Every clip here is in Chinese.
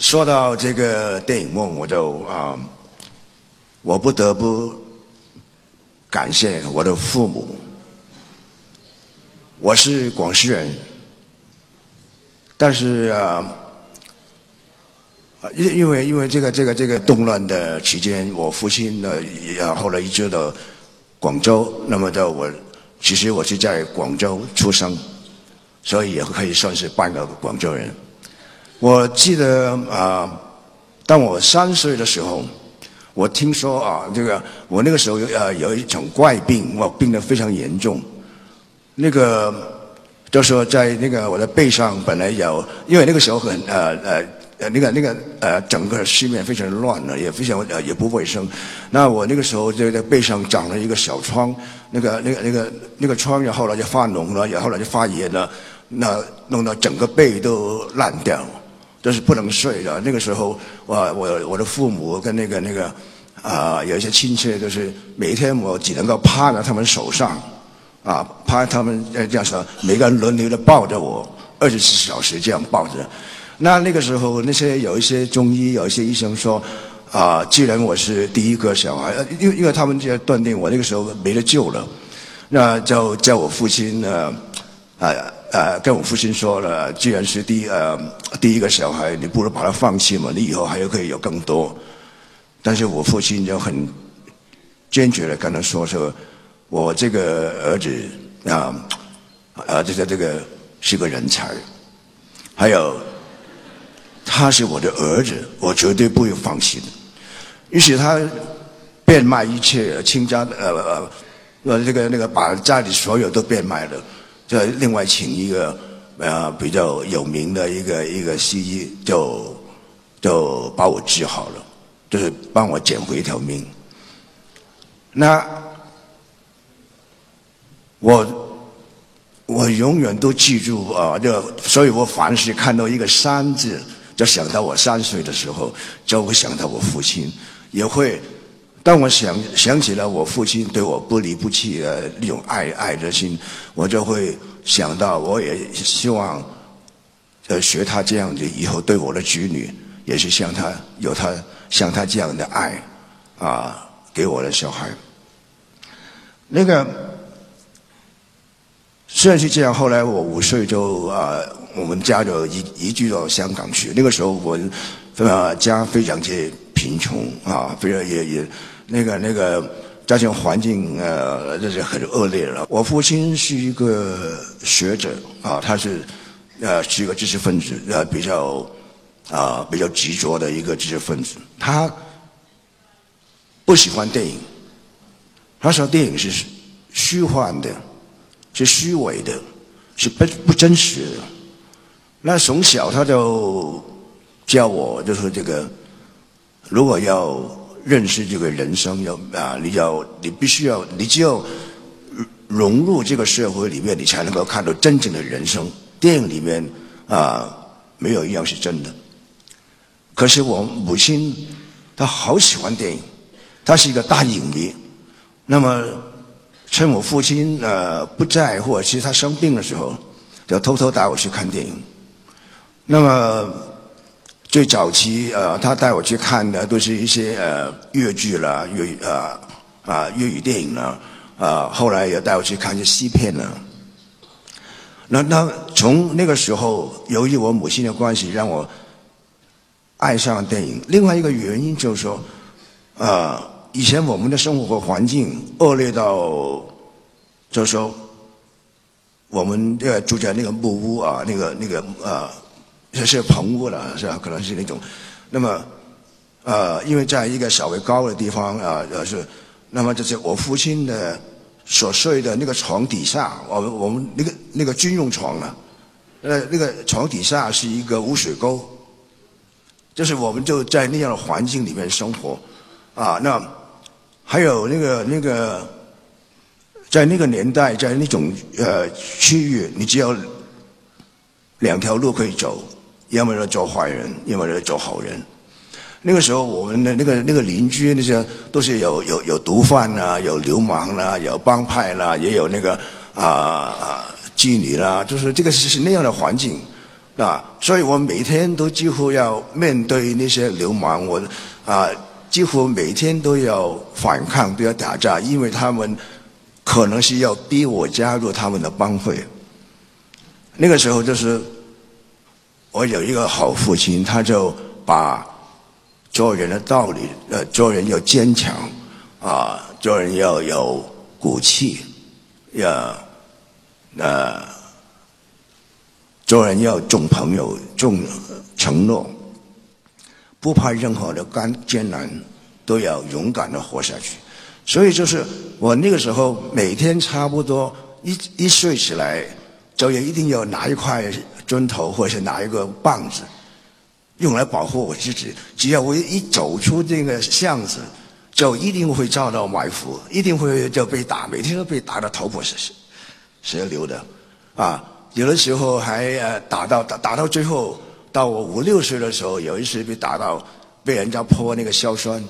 说到这个电影梦，我就啊，我不得不感谢我的父母。我是广西人，但是啊，因因为因为这个这个这个动乱的期间，我父亲呢也后来移居到广州，那么的我其实我是在广州出生，所以也可以算是半个广州人。我记得啊，当我三岁的时候，我听说啊，这个我那个时候有呃有一种怪病，我病得非常严重。那个就说在那个我的背上本来有，因为那个时候很呃呃呃那个那个呃整个市面非常乱了，也非常呃也不卫生。那我那个时候就在背上长了一个小疮，那个那个那个那个疮，然后来就发脓了，然后来就发炎了，那弄到整个背都烂掉。都是不能睡的。那个时候，我我我的父母跟那个那个啊，有一些亲戚，都是每天我只能够趴在他们手上，啊，趴他们这样说，每个人轮流的抱着我，二十四小时这样抱着。那那个时候，那些有一些中医，有一些医生说，啊，既然我是第一个小孩，因为因为他们就要断定我那个时候没得救了，那就叫我父亲呢，啊。呃，呃跟我父亲说了，既然是第呃第一个小孩，你不如把他放弃嘛，你以后还有可以有更多。但是我父亲就很坚决的跟他说说，我这个儿子啊啊，这个这个是个人才，还有他是我的儿子，我绝对不会放弃的。于是他变卖一切，倾家呃呃这个那个把家里所有都变卖了。就另外请一个呃比较有名的一个一个西医，就就把我治好了，就是帮我捡回一条命。那我我永远都记住啊，就所以我凡是看到一个“三”字，就想到我三岁的时候，就会想到我父亲，也会。当我想想起了我父亲对我不离不弃的那种爱爱的心，我就会想到，我也希望呃学他这样子，以后对我的子女也是像他有他像他这样的爱啊，给我的小孩。那个虽然是这样，后来我五岁就啊，我们家就移移居到香港去。那个时候我呃家非常之贫穷啊，非常也也。那个那个家庭环境呃，这是很恶劣了。我父亲是一个学者啊，他是呃是一个知识分子，呃比较啊比较执着的一个知识分子。他不喜欢电影，他说电影是虚幻的，是虚伪的，是不不真实的。那从小他就教我，就说这个如果要。认识这个人生要啊，你要你必须要，你只有融入这个社会里面，你才能够看到真正的人生。电影里面啊，没有一样是真的。可是我母亲她好喜欢电影，她是一个大影迷。那么趁我父亲呃不在，或者其实他生病的时候，就偷偷带我去看电影。那么。最早期，呃，他带我去看的都是一些呃粤剧啦、粤啊啊粤语电影了，啊，后来也带我去看一些西片呢。那那从那个时候，由于我母亲的关系，让我爱上了电影。另外一个原因就是说，啊，以前我们的生活和环境恶劣到，就是说，我们呃住在那个木屋啊，那个那个啊。就是棚屋了，是吧？可能是那种，那么，呃，因为在一个稍微高的地方啊，呃是，那么就是我父亲的所睡的那个床底下，我们我们那个那个军用床啊，呃，那个床底下是一个污水沟，就是我们就在那样的环境里面生活，啊，那还有那个那个，在那个年代，在那种呃区域，你只有两条路可以走。要么是做坏人，要么是做好人。那个时候，我们的那个那个邻居那些都是有有有毒贩啦，有流氓啦，有帮派啦，也有那个啊啊妓女啦，就是这个是是那样的环境。啊，所以我每天都几乎要面对那些流氓，我啊几乎每天都要反抗，都要打架，因为他们可能是要逼我加入他们的帮会。那个时候就是我有一个好父亲，他就把做人的道理，呃，做人要坚强，啊，做人要有骨气，要呃。做人要重朋友、重承诺，不怕任何的艰艰难，都要勇敢的活下去。所以就是我那个时候每天差不多一一睡起来，就也一定要拿一块砖头或者是拿一个棒子，用来保护我自己。只要我一走出这个巷子，就一定会遭到埋伏，一定会就被打，每天都被打得头破血血流的啊。有的时候还呃打到打打到最后，到我五六岁的时候，有一次被打到被人家泼那个硝酸，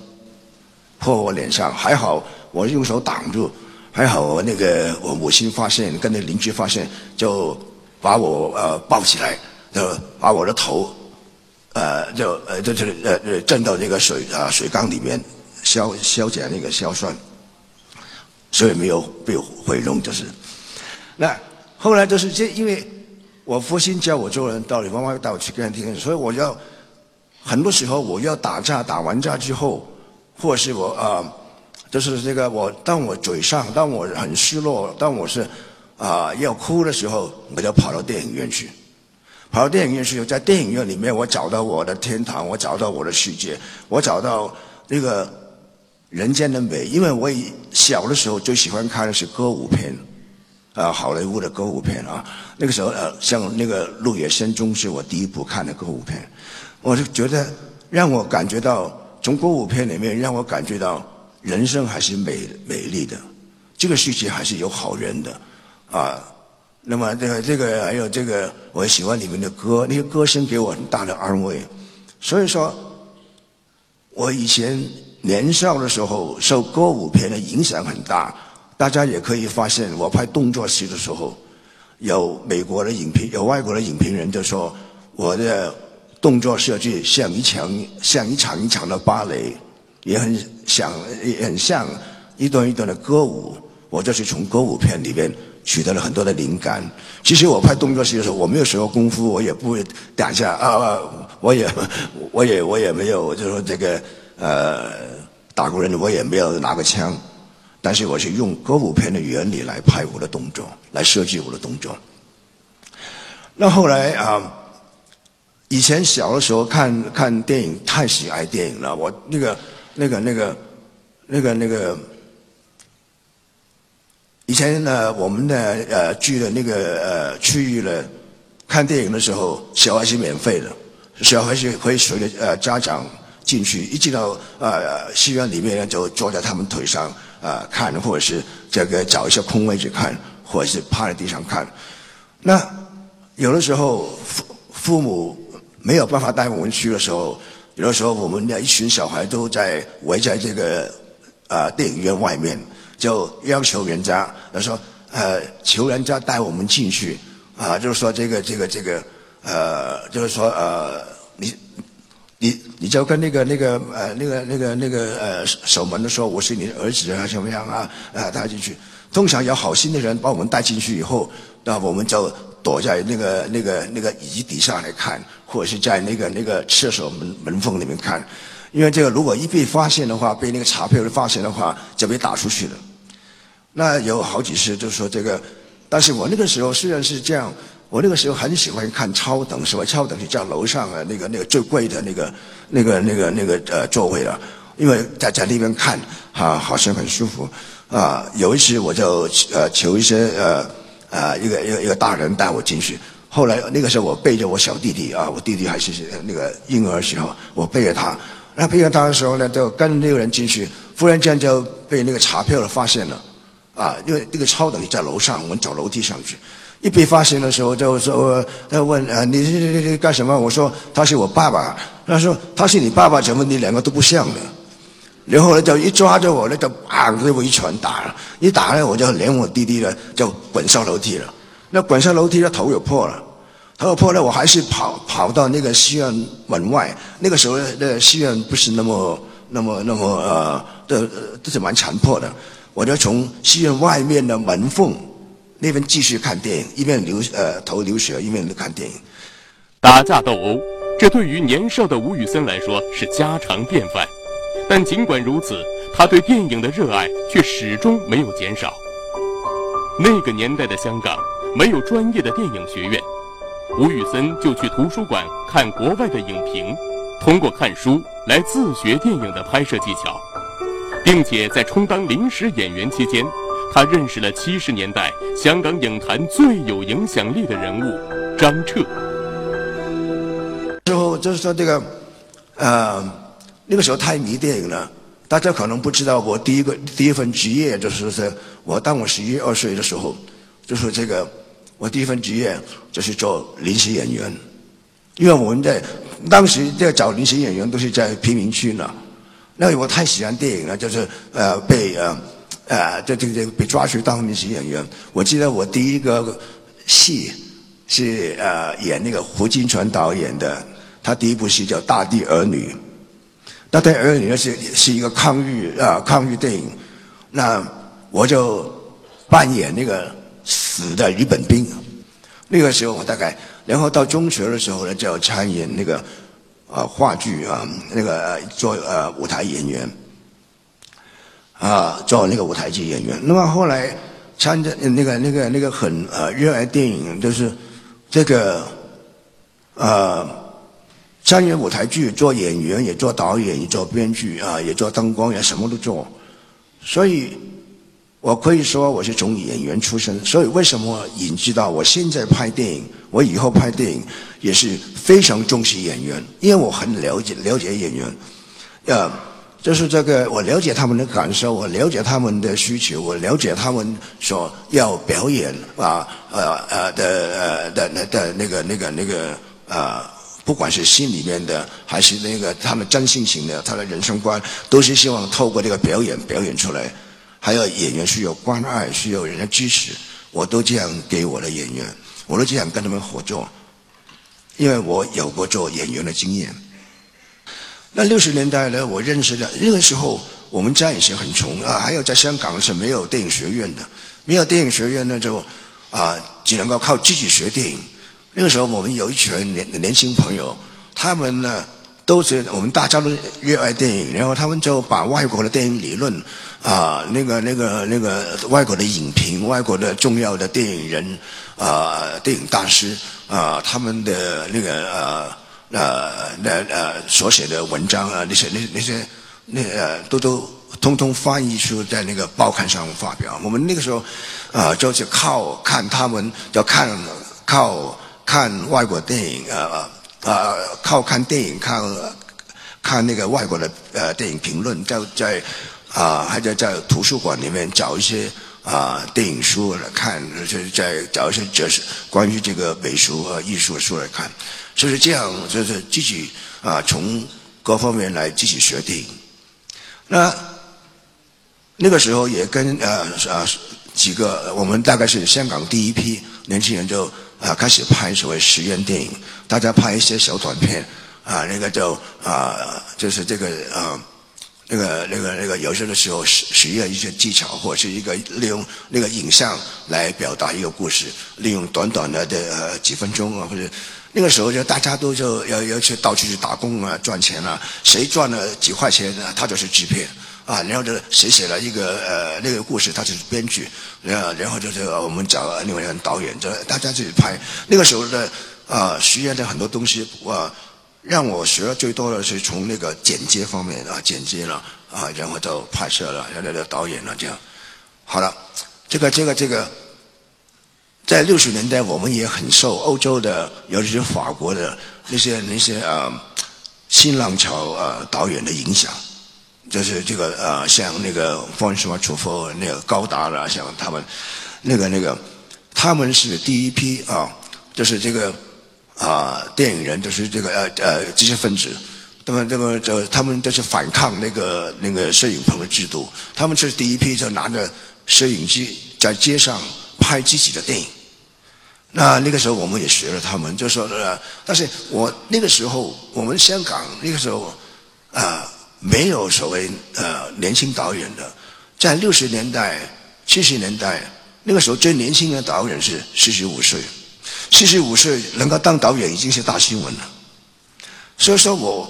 泼我脸上，还好我用手挡住，还好我那个我母亲发现，跟那邻居发现，就把我呃抱起来，就把我的头呃就呃就是呃呃震到那个水啊水缸里面消消解那个硝酸，所以没有被毁容就是那。后来就是这，因为我父亲教我做人道理，妈妈带我去跟人听，所以我要很多时候我要打架，打完架之后，或是我啊，就是这个我当我嘴上，当我很失落，当我是啊要哭的时候，我就跑到电影院去，跑到电影院去，在电影院里面，我找到我的天堂，我找到我的世界，我找到那个人间的美，因为我小的时候最喜欢看的是歌舞片。啊，好莱坞的歌舞片啊，那个时候呃，像那个《鹿野仙踪》是我第一部看的歌舞片，我就觉得让我感觉到从歌舞片里面让我感觉到人生还是美美丽的，这个世界还是有好人的。啊。那么这个这个还有这个，我喜欢里面的歌，那些歌声给我很大的安慰。所以说，我以前年少的时候受歌舞片的影响很大。大家也可以发现，我拍动作戏的时候，有美国的影评，有外国的影评人就说，我的动作设计像一场像一场一场的芭蕾，也很像也很像一段一段的歌舞。我就是从歌舞片里面取得了很多的灵感。其实我拍动作戏的时候，我没有学过功夫，我也不会打架啊，我也 我也我也没有就是说这个呃打过人，我也没有拿过枪。但是我是用歌舞片的原理来拍我的动作，来设计我的动作。那后来啊，以前小的时候看看电影太喜爱电影了，我那个那个那个那个那个，以前呢我们呢呃剧的那个呃区域呢，看电影的时候小孩是免费的，小孩是可以随着呃家长进去，一进到呃戏院里面呢就坐在他们腿上。啊，看或者是这个找一些空位置看，或者是趴在地上看。那有的时候父父母没有办法带我们去的时候，有的时候我们的一群小孩都在围在这个啊电影院外面，就要求人家，他说呃求人家带我们进去啊，就是说这个这个这个呃，就是说呃你。你你就跟那个那个呃那个那个那个呃守门的说我是你的儿子啊怎么样啊啊带进去，通常有好心的人把我们带进去以后，那我们就躲在那个那个那个椅子底下来看，或者是在那个那个厕所门门缝里面看，因为这个如果一被发现的话，被那个查票的发现的话，就被打出去了。那有好几次就说这个，但是我那个时候虽然是这样。我那个时候很喜欢看超等，什么超等是叫楼上啊，那个那个最贵的那个那个那个那个呃座位了，因为在在那边看啊，好像很舒服啊。有一次我就呃求一些呃啊一个一个一个大人带我进去，后来那个时候我背着我小弟弟啊，我弟弟还是那个婴儿时候，我背着他，那配合他的时候呢，就跟那个人进去，忽然间就被那个查票的发现了啊，因为那个超等在楼上，我们走楼梯上去。一被发现的时候，就说他问啊，你你你干什么？我说他是我爸爸。他说他是你爸爸，怎么你两个都不像的？然后呢，就一抓着我，呢就砰给我一拳打了。一打呢，我就连我弟弟呢就滚上楼梯了。那滚上楼梯，的头也破了。头破了，我还是跑跑到那个戏院门外。那个时候的戏院不是那么那么那么呃，的都是蛮残破的。我就从戏院外面的门缝那边继续看电影，一边流呃头流血，一边看电影。打架斗殴，这对于年少的吴宇森来说是家常便饭。但尽管如此，他对电影的热爱却始终没有减少。那个年代的香港没有专业的电影学院，吴宇森就去图书馆看国外的影评，通过看书来自学电影的拍摄技巧，并且在充当临时演员期间，他认识了七十年代香港影坛最有影响力的人物张彻。之后就是说这个，呃，那个时候太迷电影了。大家可能不知道，我第一个第一份职业就是说我当我十一二岁的时候，就是这个我第一份职业就是做临时演员，因为我们在当时在找临时演员都是在贫民区呢。那我太喜欢电影了，就是呃被呃呃这这这被抓去当临时演员。我记得我第一个戏是呃演那个胡金铨导演的，他第一部戏叫《大地儿女》。那对儿女是是一个抗日啊抗日电影，那我就扮演那个死的日本兵。那个时候我大概，然后到中学的时候呢，就要参演那个啊话剧啊，那个做呃舞台演员啊，做那个舞台剧演员。那么后来参加那个那个那个很呃热爱电影，就是这个呃。参演舞台剧，做演员，也做导演，也做编剧啊，也做灯光，也什么都做。所以，我可以说我是从演员出身。所以，为什么引致到我现在拍电影，我以后拍电影也是非常重视演员，因为我很了解了解演员。呃，就是这个，我了解他们的感受，我了解他们的需求，我了解他们所要表演啊，呃呃的呃的的的那个那个那个啊。不管是心里面的，还是那个他们真性情的，他的人生观，都是希望透过这个表演表演出来。还有演员需要关爱，需要人家支持，我都这样给我的演员，我都这样跟他们合作，因为我有过做演员的经验。那六十年代呢，我认识的那个时候，我们家也是很穷啊，还有在香港是没有电影学院的，没有电影学院呢，就啊，只能够靠自己学电影。那个时候，我们有一群年年轻朋友，他们呢都是我们大家都热爱电影，然后他们就把外国的电影理论啊，那个那个那个外国的影评、外国的重要的电影人啊、电影大师啊，他们的那个呃呃那呃所写的文章啊，那些那那些那呃都都通通翻译出在那个报刊上发表。我们那个时候啊，就是靠看他们，要看靠。看外国电影，呃呃，靠看电影，看看那个外国的呃电影评论，在在啊，还在在图书馆里面找一些啊电影书来看，就在找一些哲学关于这个美术和艺术的书来看，就是这样，就是自己啊从各方面来自己学电影。那那个时候也跟呃啊几个，我们大概是香港第一批年轻人就。啊，开始拍所谓实验电影，大家拍一些小短片，啊，那个就啊，就是这个啊，那个那个那个有些的时候实实验一些技巧，或者是一个利用那个影像来表达一个故事，利用短短的的几分钟啊，或者那个时候就大家都就要要去到处去打工啊，赚钱啊，谁赚了几块钱啊，他就是制片。啊，然后就谁写了一个呃那个故事，他就是编剧，然后然后就是我们找另外一个导演，就大家自己拍。那个时候的啊，实验的很多东西啊，让我学的最多的是从那个剪接方面啊，剪接了啊，然后到拍摄了，然后到导演了这样。好了，这个这个这个，在六十年代我们也很受欧洲的，尤其是法国的那些那些啊新浪潮啊导演的影响。就是这个呃，像那个方什么楚夫那个高达了，像他们那个那个，他们是第一批啊，就是这个啊电影人，就是这个呃呃知识分子，那么那么就他们都是反抗那个那个摄影棚的制度，他们是第一批就拿着摄影机在街上拍自己的电影。那那个时候我们也学了他们，就说呃，但是我那个时候我们香港那个时候啊没有所谓呃年轻导演的，在六十年代七十年代那个时候最年轻的导演是四十五岁，七十五岁能够当导演已经是大新闻了，所以说我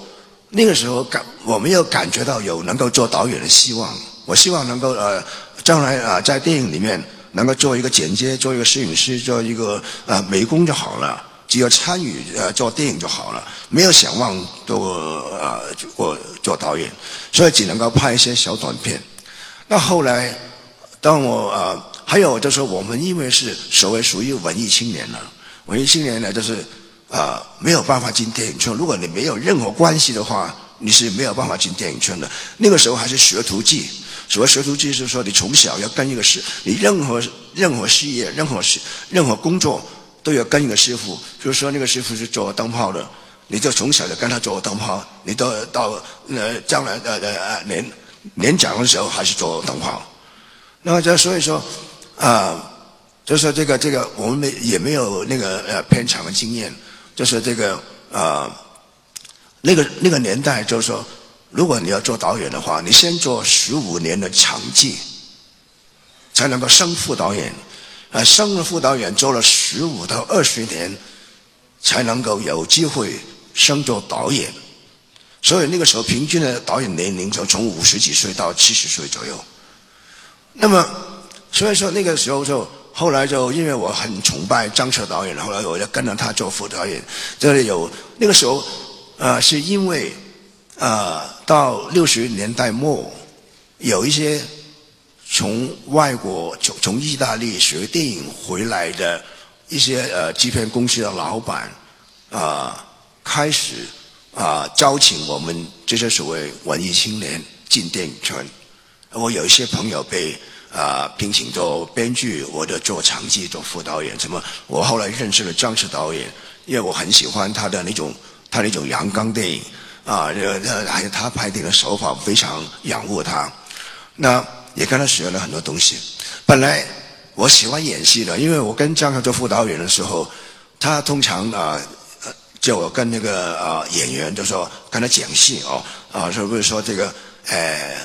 那个时候感我没有感觉到有能够做导演的希望，我希望能够呃将来啊在电影里面。能够做一个剪接，做一个摄影师，做一个呃美工就好了。只要参与呃做电影就好了，没有想望做呃做做导演，所以只能够拍一些小短片。那后来，当我呃还有就是我们因为是所谓属于文艺青年了，文艺青年呢就是啊没有办法进电影圈。如果你没有任何关系的话，你是没有办法进电影圈的。那个时候还是学徒制。所谓学徒制是说，你从小要跟一个师，你任何任何事业、任何事、任何工作都要跟一个师傅。就是说，那个师傅是做灯泡的，你就从小就跟他做灯泡，你到到呃将来呃呃年年长的时候还是做灯泡。那么就所以说啊，就说这个这个我们没也没有那个呃片场的经验，就是这个啊那个那个年代就是说。如果你要做导演的话，你先做十五年的长记，才能够升副导演。啊，升了副导演做了十五到二十年，才能够有机会升做导演。所以那个时候平均的导演年龄就从五十几岁到七十岁左右。那么，所以说那个时候就后来就因为我很崇拜张彻导演，后来我就跟着他做副导演。这里有那个时候，呃，是因为。呃，到六十年代末，有一些从外国从从意大利学电影回来的一些呃制片公司的老板啊，开始啊招请我们这些所谓文艺青年进电影圈。我有一些朋友被啊聘请做编剧，或者做场记、做副导演。什么？我后来认识了张弛导演，因为我很喜欢他的那种他那种阳刚电影。啊，还有他拍电影的手法非常仰慕他，那也跟他学了很多东西。本来我喜欢演戏的，因为我跟张克做副导演的时候，他通常啊叫我跟那个啊演员就说跟他讲戏哦，啊是不是说这个呃。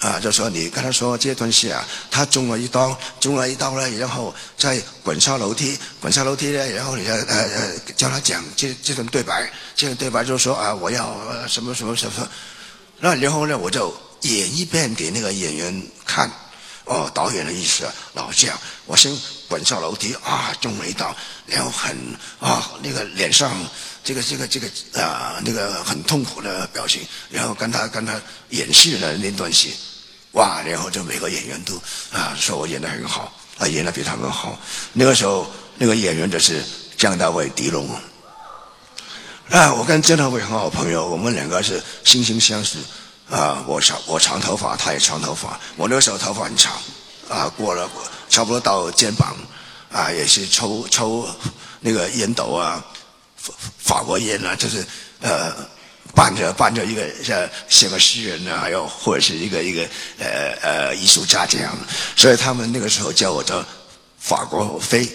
啊，就说你跟他说这段戏啊，他中了一刀，中了一刀呢，然后再滚下楼梯，滚下楼梯呢，然后你呃呃叫他讲这这段对白，这段对白就说啊，我要什么什么什么，那然后呢，我就演一遍给那个演员看，哦，导演的意思，老这样，我先滚下楼梯啊，中了一刀，然后很啊那个脸上。这个这个这个啊，那个很痛苦的表情，然后跟他跟他演戏的那段戏，哇！然后就每个演员都啊说我演的很好，啊演的比他们好。那个时候那个演员就是江大卫、狄龙。啊，我跟江大卫很好朋友，我们两个是惺惺相惜。啊，我长我长头发，他也长头发。我那个时候头发很长，啊过了差不多到肩膀，啊也是抽抽那个烟斗啊。法法国烟啊，就是呃，伴着伴着一个像写个诗人呢，还有或者是一个一个呃呃艺术家这样，所以他们那个时候叫我叫法国飞，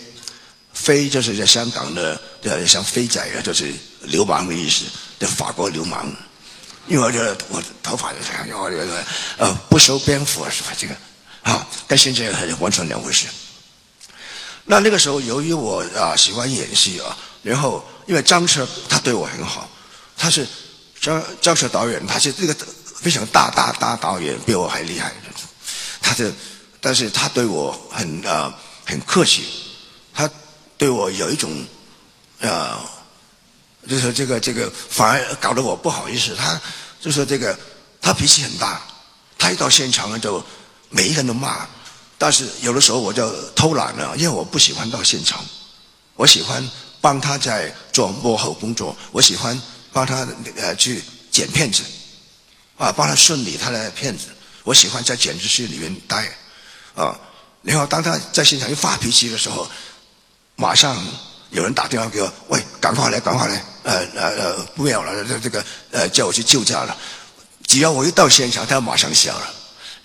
飞就是在香港的呃像飞仔啊，就是流氓的意思，的法国流氓。因为我觉得我头发就这样，因为我觉得呃不修边幅是吧？这个啊，跟现在完全两回事。那那个时候，由于我啊喜欢演戏啊，然后。因为张彻他对我很好，他是教教学导演，他是这个非常大大大导演，比我还厉害。他的，但是他对我很呃很客气，他对我有一种呃，就是这个这个反而搞得我不好意思。他就是这个他脾气很大，他一到现场就每一个人都骂。但是有的时候我就偷懒了，因为我不喜欢到现场，我喜欢。帮他在做幕后工作，我喜欢帮他呃去剪片子，啊，帮他顺理他的片子。我喜欢在剪辑室里面待，啊，然后当他在现场一发脾气的时候，马上有人打电话给我，喂，赶快来，赶快来，呃呃呃，不要了，这这个呃叫我去救驾了。只要我一到现场，他马上笑了，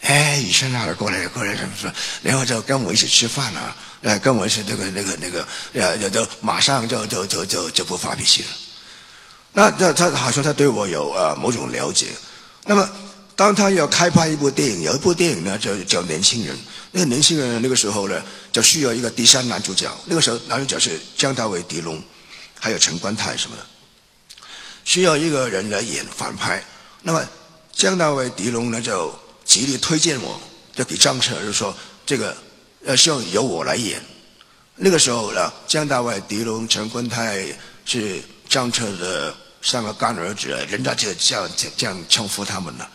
哎，雨生啊，过来过来什么什么，然后就跟我一起吃饭啊，呃，跟我一起那个那个那个，呃，就马上就就就就就不发脾气了。那那他好像他对我有呃某种了解。那么当他要开拍一部电影，有一部电影呢就叫《年轻人》，那个年轻人那个时候呢就需要一个第三男主角，那个时候男主角是姜大卫、狄龙，还有陈观泰什么的，需要一个人来演反派。那么姜大卫、狄龙呢就极力推荐我，就给张彻就说这个呃希望由我来演。那个时候呢，姜大卫、狄龙、陈观泰是。张彻的三个干儿子，人家就这样这样称呼他们了。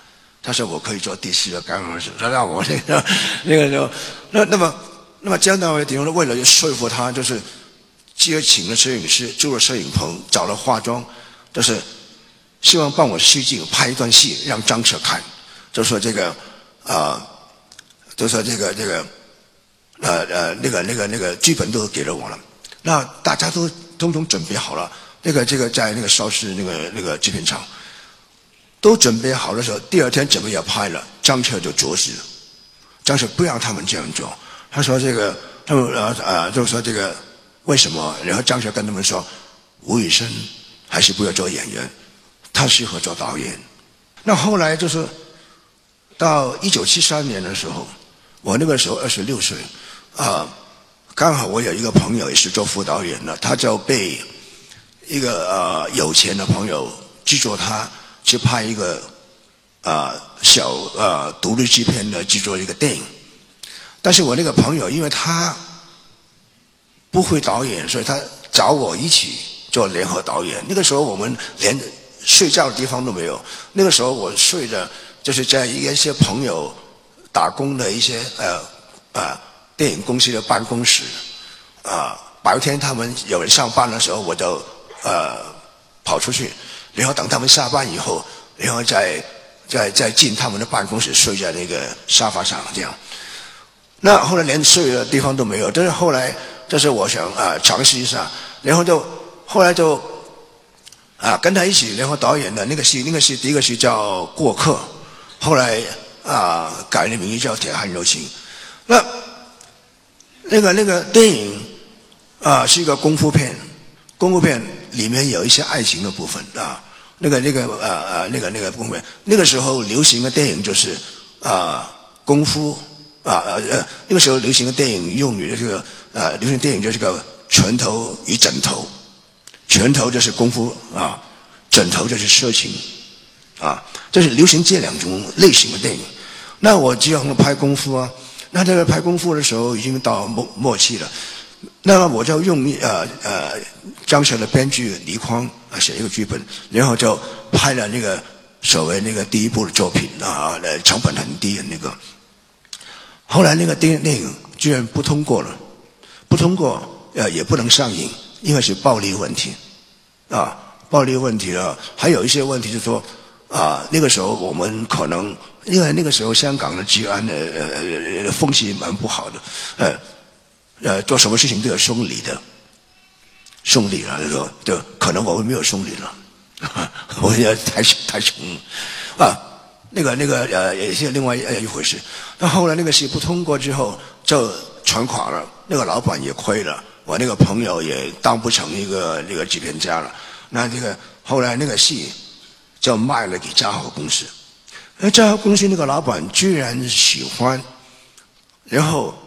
他说我可以做第四个干儿子，他让我那个 那个时候，那那么那么姜大卫顶多为了说服他，就是接请了摄影师，租了摄影棚，找了化妆，就是希望帮我试镜拍一段戏让张彻看，就说这个啊，就说这个这个呃呃那个那个那个剧本都给了我了，那大家都通通准备好了。那个这个在那个邵氏那个那个制片厂都准备好的时候，第二天准备要拍了，张彻就阻止了。张彻不让他们这样做，他说这个他们呃呃就说这个为什么？然后张彻跟他们说，吴宇森还是不要做演员，他适合做导演。那后来就是到一九七三年的时候，我那个时候二十六岁啊，刚好我有一个朋友也是做副导演的，他就被。一个呃有钱的朋友制作他去拍一个啊小呃独立制片的制作一个电影，但是我那个朋友因为他不会导演，所以他找我一起做联合导演。那个时候我们连睡觉的地方都没有，那个时候我睡的就是在一些朋友打工的一些呃啊电影公司的办公室啊，白天他们有人上班的时候我就。呃，跑出去，然后等他们下班以后，然后再再再进他们的办公室，睡在那个沙发上，这样。那后来连睡的地方都没有，但是后来，这是我想啊尝试一下，然后就后来就啊跟他一起联合导演的那个戏，那个戏第一个戏叫《过客》，后来啊改了名字叫《铁汉柔情》。那那个那个电影啊是一个功夫片，功夫片。里面有一些爱情的部分啊，那个那个呃呃那个那个部分，那个时候流行的电影就是啊功夫啊呃呃那个时候流行的电影用语的这个呃流行电影就是个拳头与枕头，拳头就是功夫啊，枕头就是色情啊，这是流行这两种类型的电影。那我就要拍功夫啊，那这个拍功夫的时候已经到末末期了。那么我就用呃呃张彻的编剧倪匡啊写一个剧本，然后就拍了那个所谓那个第一部的作品啊，成本很低的那个。后来那个电电影居然不通过了，不通过呃也不能上映，因为是暴力问题啊，暴力问题了，还有一些问题是说啊那个时候我们可能因为那个时候香港的治安的呃风气蛮不好的呃。呃，做什么事情都要送礼的，送礼了，说就可能我们没有送礼了，我也太太穷啊。那个那个呃，也是另外一回事。那后来那个戏不通过之后，就全垮了，那个老板也亏了，我那个朋友也当不成一个那个制片家了。那这个后来那个戏就卖了给嘉禾公司，那嘉禾公司那个老板居然喜欢，然后。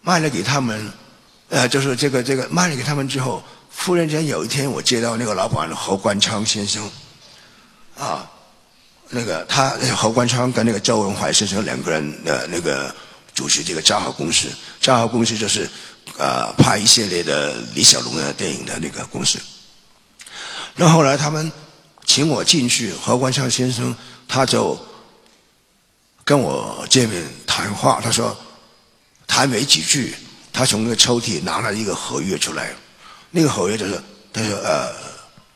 卖了给他们，呃，就是这个这个卖了给他们之后，忽然间有一天，我接到那个老板何冠昌先生，啊，那个他何冠昌跟那个周文怀先生两个人呃那个主持这个嘉豪公司，嘉豪公司就是呃拍一系列的李小龙的电影的那个公司。那后来他们请我进去，何冠昌先生他就跟我见面谈话，他说。还没几句，他从那个抽屉拿了一个合约出来，那个合约就是他说呃，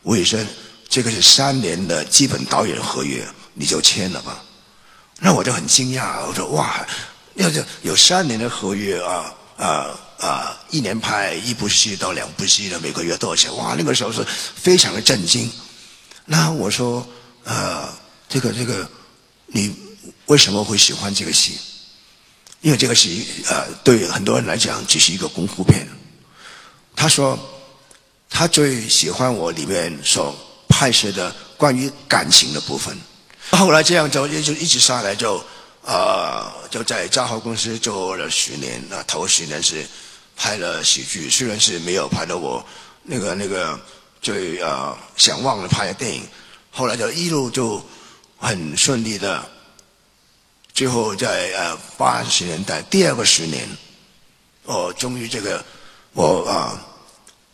吴宇森，这个是三年的基本导演合约，你就签了吧。那我就很惊讶，我说哇，要是有三年的合约啊啊啊，一年拍一部戏到两部戏的，每个月多少钱？哇，那个时候是非常的震惊。那我说呃，这个这个你。为什么会喜欢这个戏？因为这个戏呃，对很多人来讲只是一个功夫片。他说他最喜欢我里面所拍摄的关于感情的部分。后来这样就就一直下来就呃就在嘉豪公司做了十年啊，头十年是拍了喜剧，虽然是没有拍到我那个那个最呃想忘了拍的电影，后来就一路就很顺利的。最后在呃八十年代第二个十年，哦，终于这个我啊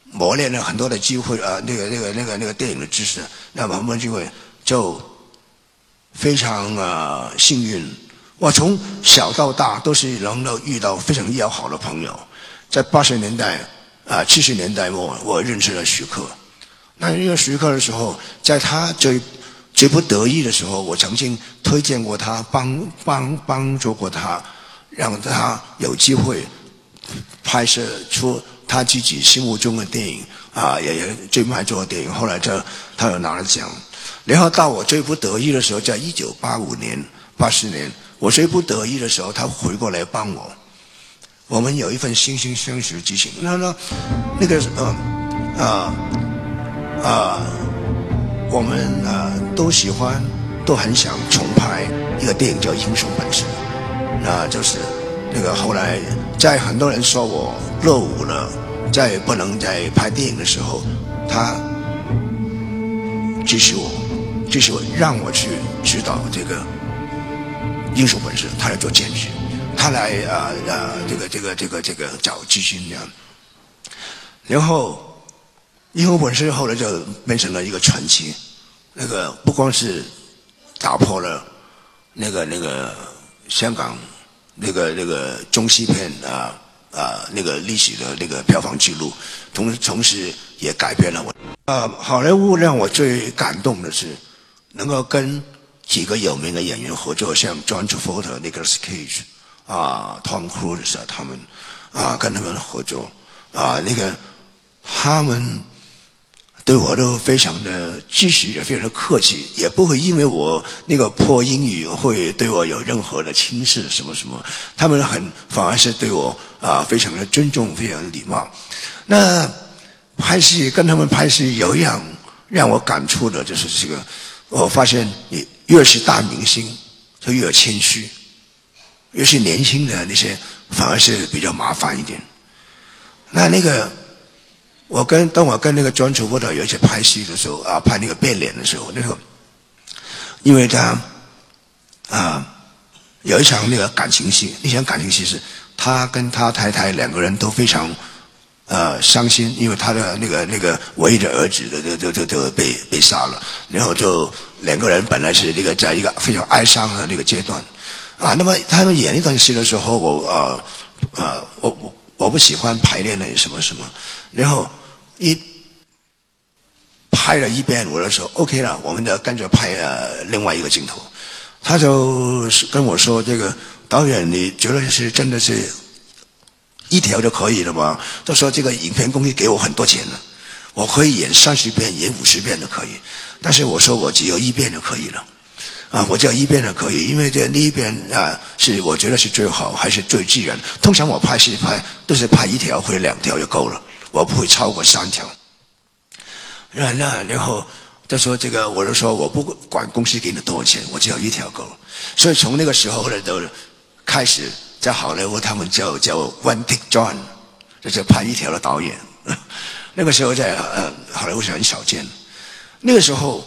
磨练了很多的机会啊，那个那个那个那个电影的知识，那么我们就会就非常啊幸运。我从小到大都是能够遇到非常要好的朋友。在八十年代啊七十年代末，我认识了徐克。那认识徐克的时候，在他最最不得意的时候，我曾经推荐过他，帮帮帮助过他，让他有机会拍摄出他自己心目中的电影啊，也也最卖座的电影。后来这他又拿了奖。然后到我最不得意的时候，在一九八五年、八四年，我最不得意的时候，他回过来帮我。我们有一份惺惺相惜的激情。那那那个嗯啊啊。我们呃都喜欢，都很想重拍一个电影叫《英雄本色》，那就是那个后来在很多人说我落伍了，在不能再拍电影的时候，他支持我，支持我让我去指导这个《英雄本色》，他来做监制，他来啊啊这个这个这个这个找基金这样，然后。英雄本身后来就变成了一个传奇，那个不光是打破了那个那个香港那个那个中西片啊啊那个历史的那个票房记录，同时同时也改变了我。啊，好莱坞让我最感动的是能够跟几个有名的演员合作，像 John Travolta、Nicolas Cage 啊、Tom Cruise 啊他们啊跟他们合作啊那个他们。对我都非常的支持，也非常的客气，也不会因为我那个破英语会对我有任何的轻视什么什么。他们很反而是对我啊非常的尊重，非常的礼貌。那拍戏跟他们拍戏有一样让我感触的就是这个，我发现你越是大明星就越谦虚，越是年轻的那些反而是比较麻烦一点。那那个。我跟当我跟那个专厨部的有一些拍戏的时候啊，拍那个变脸的时候，那时候，因为他啊有一场那个感情戏，那场感情戏是他跟他太太两个人都非常呃伤心，因为他的那个那个唯一的儿子的就就就被被杀了，然后就两个人本来是那个在一个非常哀伤的那个阶段啊。那么他们演那段戏的时候，我呃呃我我我不喜欢排练那什么什么，然后。一拍了一遍，我就说 OK 了，我们就跟着拍呃另外一个镜头。他就跟我说：“这个导演，你觉得是真的是一条就可以了吗？”他说：“这个影片公司给我很多钱了，我可以演三十遍、演五十遍都可以。但是我说我只有一遍就可以了，啊，我只有一遍就可以，因为这那一遍啊是我觉得是最好，还是最自然。通常我拍戏拍都是拍一条或者两条就够了。”我不会超过三条。那那然后他说这个，我就说我不管公司给你多少钱，我只要一条狗。所以从那个时候呢，都开始在好莱坞，他们叫叫 One Take John，就是拍一条的导演。那个时候在呃好莱坞是很少见。那个时候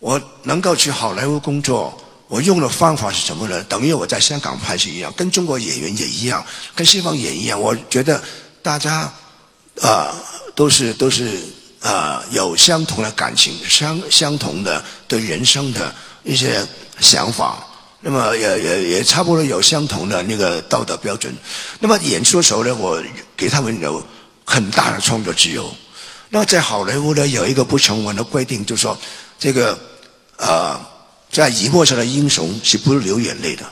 我能够去好莱坞工作，我用的方法是什么呢？等于我在香港拍戏一样，跟中国演员也一样，跟西方演一样。我觉得大家。啊，都是都是啊，有相同的感情，相相同的对人生的一些想法，那么也也也差不多有相同的那个道德标准。那么演出的时候呢，我给他们有很大的创作自由。那在好莱坞呢，有一个不成文的规定，就是说这个啊，在荧幕上的英雄是不流眼泪的。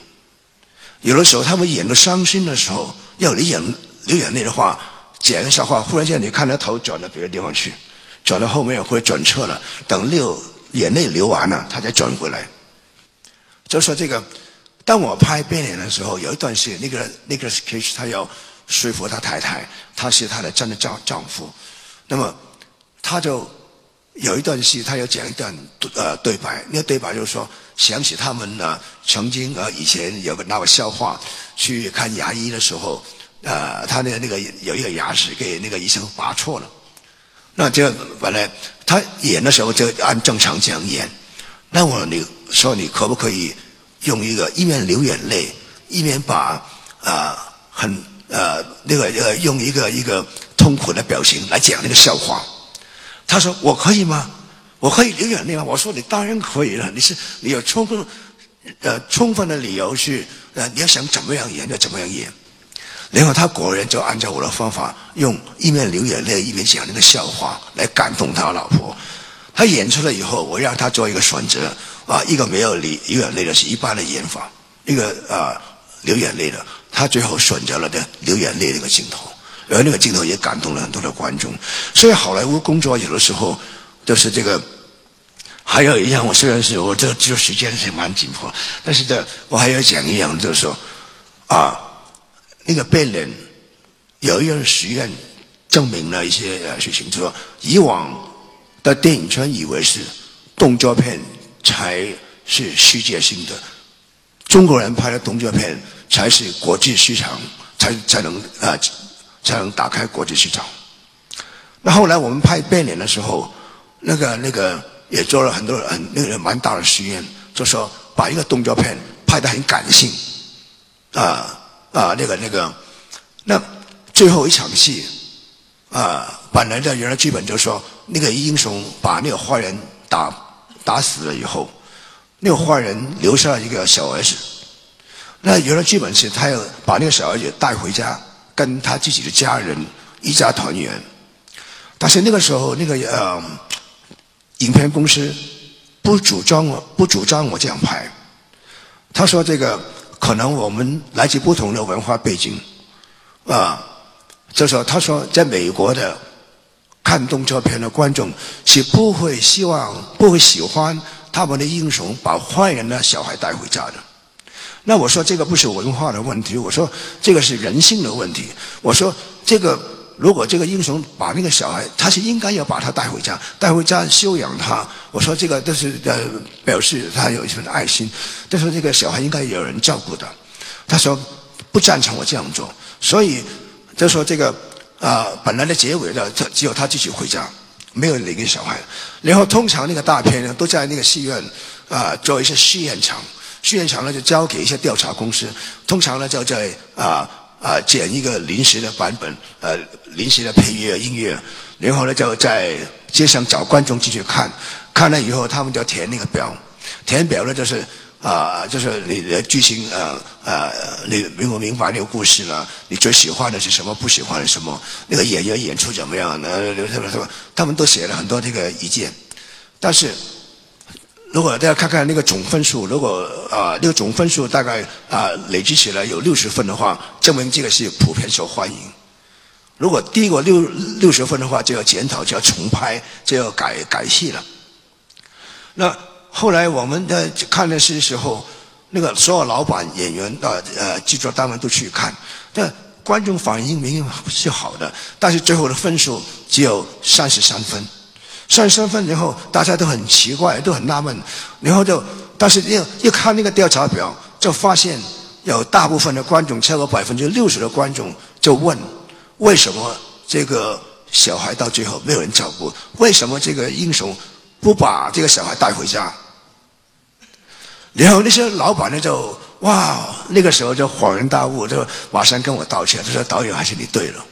有的时候他们演的伤心的时候，要你演流眼泪的话。讲个笑话，忽然间你看他头转到别的地方去，转到后面或者转错了，等流眼泪流完了，他再转回来。就说这个当我拍变脸的时候，有一段戏，那个那个 Cage 他要说服他太太，他是他的真的丈丈夫，那么他就有一段戏，他要讲一段呃对白，那个对白就是说想起他们呢曾经呃以前有个那个笑话，去看牙医的时候，呃他的那个有一个牙齿给那个医生拔错了，那就本来他演的时候就按正常这样演，那我你说你可不可以？用一个一面流眼泪，一面把啊很呃那个呃用一个一个痛苦的表情来讲那个笑话。他说：“我可以吗？我可以流眼泪吗？”我说：“你当然可以了。你是你有充分呃充分的理由去呃你要想怎么样演就怎么样演。”然后他果然就按照我的方法，用一面流眼泪一面讲那个笑话来感动他老婆。他演出来以后，我让他做一个选择。啊，一个没有流流眼泪的是一般的演法，一个啊流眼泪的，他最后选择了的流眼泪那个镜头，而那个镜头也感动了很多的观众。所以好莱坞工作有的时候就是这个，还有一样，我虽然是我这这时间是蛮紧迫，但是这我还要讲一样，就是说啊，那个变脸有一样实验证明了一些事情，就说以往的电影圈以为是动作片。才是世界性的，中国人拍的动作片才是国际市场，才才能啊，才能打开国际市场。那后来我们拍《变脸》的时候，那个那个也做了很多很那个蛮大的实验，就说把一个动作片拍得很感性，啊啊那个那个，那最后一场戏，啊本来的原来剧本就说那个英雄把那个坏人打。打死了以后，那个坏人留下了一个小儿子。那原来剧本是他要把那个小儿子带回家，跟他自己的家人一家团圆。但是那个时候，那个呃，影片公司不主张我，不主张我这样拍。他说：“这个可能我们来自不同的文化背景，啊，就说他说在美国的。”看动作片的观众是不会希望、不会喜欢他们的英雄把坏人的小孩带回家的。那我说这个不是文化的问题，我说这个是人性的问题。我说这个如果这个英雄把那个小孩，他是应该要把他带回家，带回家修养他。我说这个都是呃表示他有一份爱心。但是这个小孩应该有人照顾的。他说不赞成我这样做，所以就说这个。啊，本来的结尾呢，只只有他自己回家，没有哪个小孩。然后通常那个大片呢，都在那个戏院啊做一些试验场，试验场呢就交给一些调查公司，通常呢就在啊啊剪一个临时的版本，呃临时的配乐音乐，然后呢就在街上找观众进去看，看了以后他们就填那个表，填表呢就是。啊，就是你的剧情，呃呃，你明不明白那个故事呢？你最喜欢的是什么？不喜欢的什么？那个演员演出怎么样？呢？什么什么？他们都写了很多这个意见。但是，如果大家看看那个总分数，如果啊，那个总分数大概啊累积起来有六十分的话，证明这个是普遍受欢迎。如果低过六六十分的话，就要检讨，就要重拍，就要改改戏了。那。后来我们的看的时候，那个所有老板、演员、呃呃制作单位都去看，但观众反应明明是好的，但是最后的分数只有三十三分，算身份，然后大家都很奇怪，都很纳闷，然后就，但是又又看那个调查表，就发现有大部分的观众，超过百分之六十的观众就问，为什么这个小孩到最后没有人照顾？为什么这个英雄不把这个小孩带回家？然后那些老板呢就哇，那个时候就恍然大悟，就马上跟我道歉，他说：“导演还是你对了。”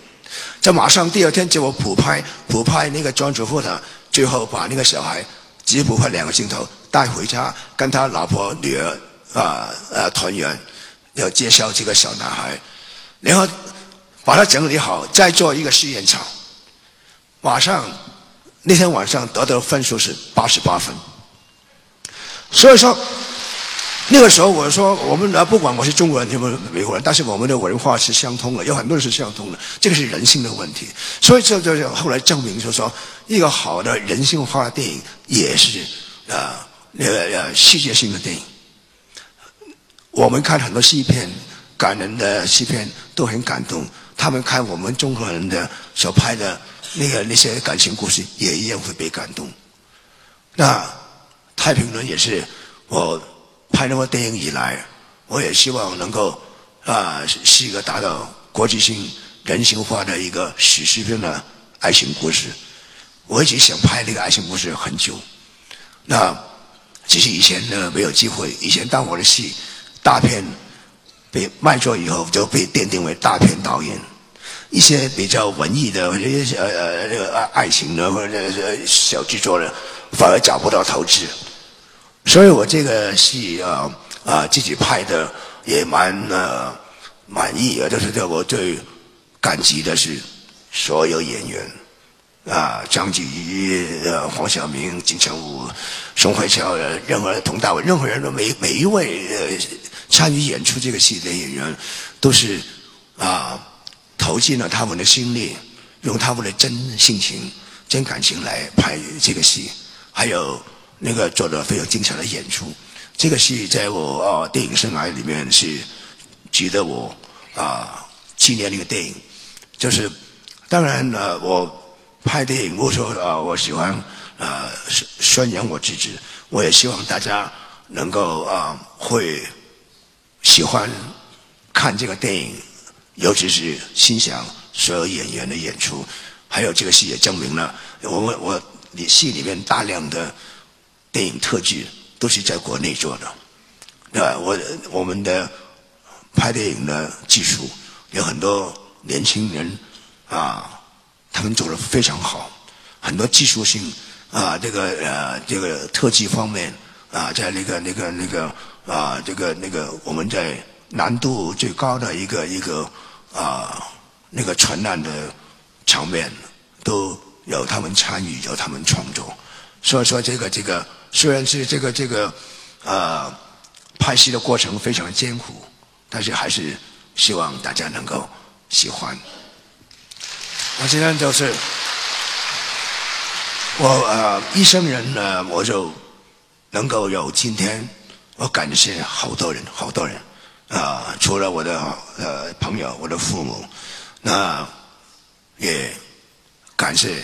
就马上第二天叫我补拍，补拍那个庄主妇呢，最后把那个小孩只补拍两个镜头带回家，跟他老婆女儿啊啊团圆，要介绍这个小男孩，然后把他整理好，再做一个试验场。马上那天晚上得的分数是八十八分，所以说。那个时候我说，我们啊，不管我是中国人，你们美国人，但是我们的文化是相通的，有很多人是相通的，这个是人性的问题。所以这就就后来证明，就是说，一个好的人性化的电影也是啊，那个呃世界性的电影。我们看很多戏片，感人的戏片都很感动。他们看我们中国人的所拍的那个那些感情故事，也一样会被感动。那《太平轮》也是我拍那部电影以来，我也希望能够啊是一个达到国际性人性化的一个史诗片的爱情故事。我一直想拍那个爱情故事很久，那只是以前呢没有机会。以前当我的戏大片被卖座以后，就被奠定为大片导演。一些比较文艺的或者呃呃那个爱情的或者小剧作的，反而找不到投资。所以我这个戏啊啊自己拍的也蛮呃满意啊，就是对我最感激的是所有演员。啊，张继宇、呃，黄晓明、金城武、宋慧乔，任何佟大为，任何人都每每一位呃参与演出这个戏的演员，都是啊投进了他们的心力，用他们的真性情、真感情来拍这个戏，还有那个做的非常精彩的演出。这个戏在我啊电影生涯里面是值得我啊纪念的一个电影，就是当然呢我。拍电影，我说啊，我喜欢啊宣宣扬我自己，我也希望大家能够啊会喜欢看这个电影，尤其是欣赏所有演员的演出，还有这个戏也证明了，我我我你戏里面大量的电影特技都是在国内做的，对吧，我我们的拍电影的技术有很多年轻人啊。他们做的非常好，很多技术性啊，这个呃，这个特技方面啊，在那个那个那个啊，这个那个我们在难度最高的一个一个啊那个传染的场面，都有他们参与，有他们创作。所以说，这个这个虽然是这个这个呃拍戏的过程非常艰苦，但是还是希望大家能够喜欢。我今天就是我呃一生人呢，我就能够有今天，我感谢好多人，好多人啊，除了我的呃朋友，我的父母，那也感谢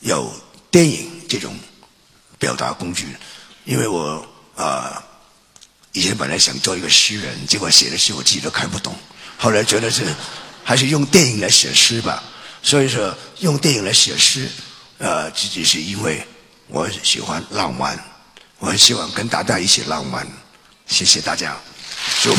有电影这种表达工具，因为我啊以前本来想做一个诗人，结果写的诗我自己都看不懂，后来觉得是还是用电影来写诗吧。所以说，用电影来写诗，呃，仅仅是因为我喜欢浪漫，我很希望跟大家一起浪漫。谢谢大家，祝。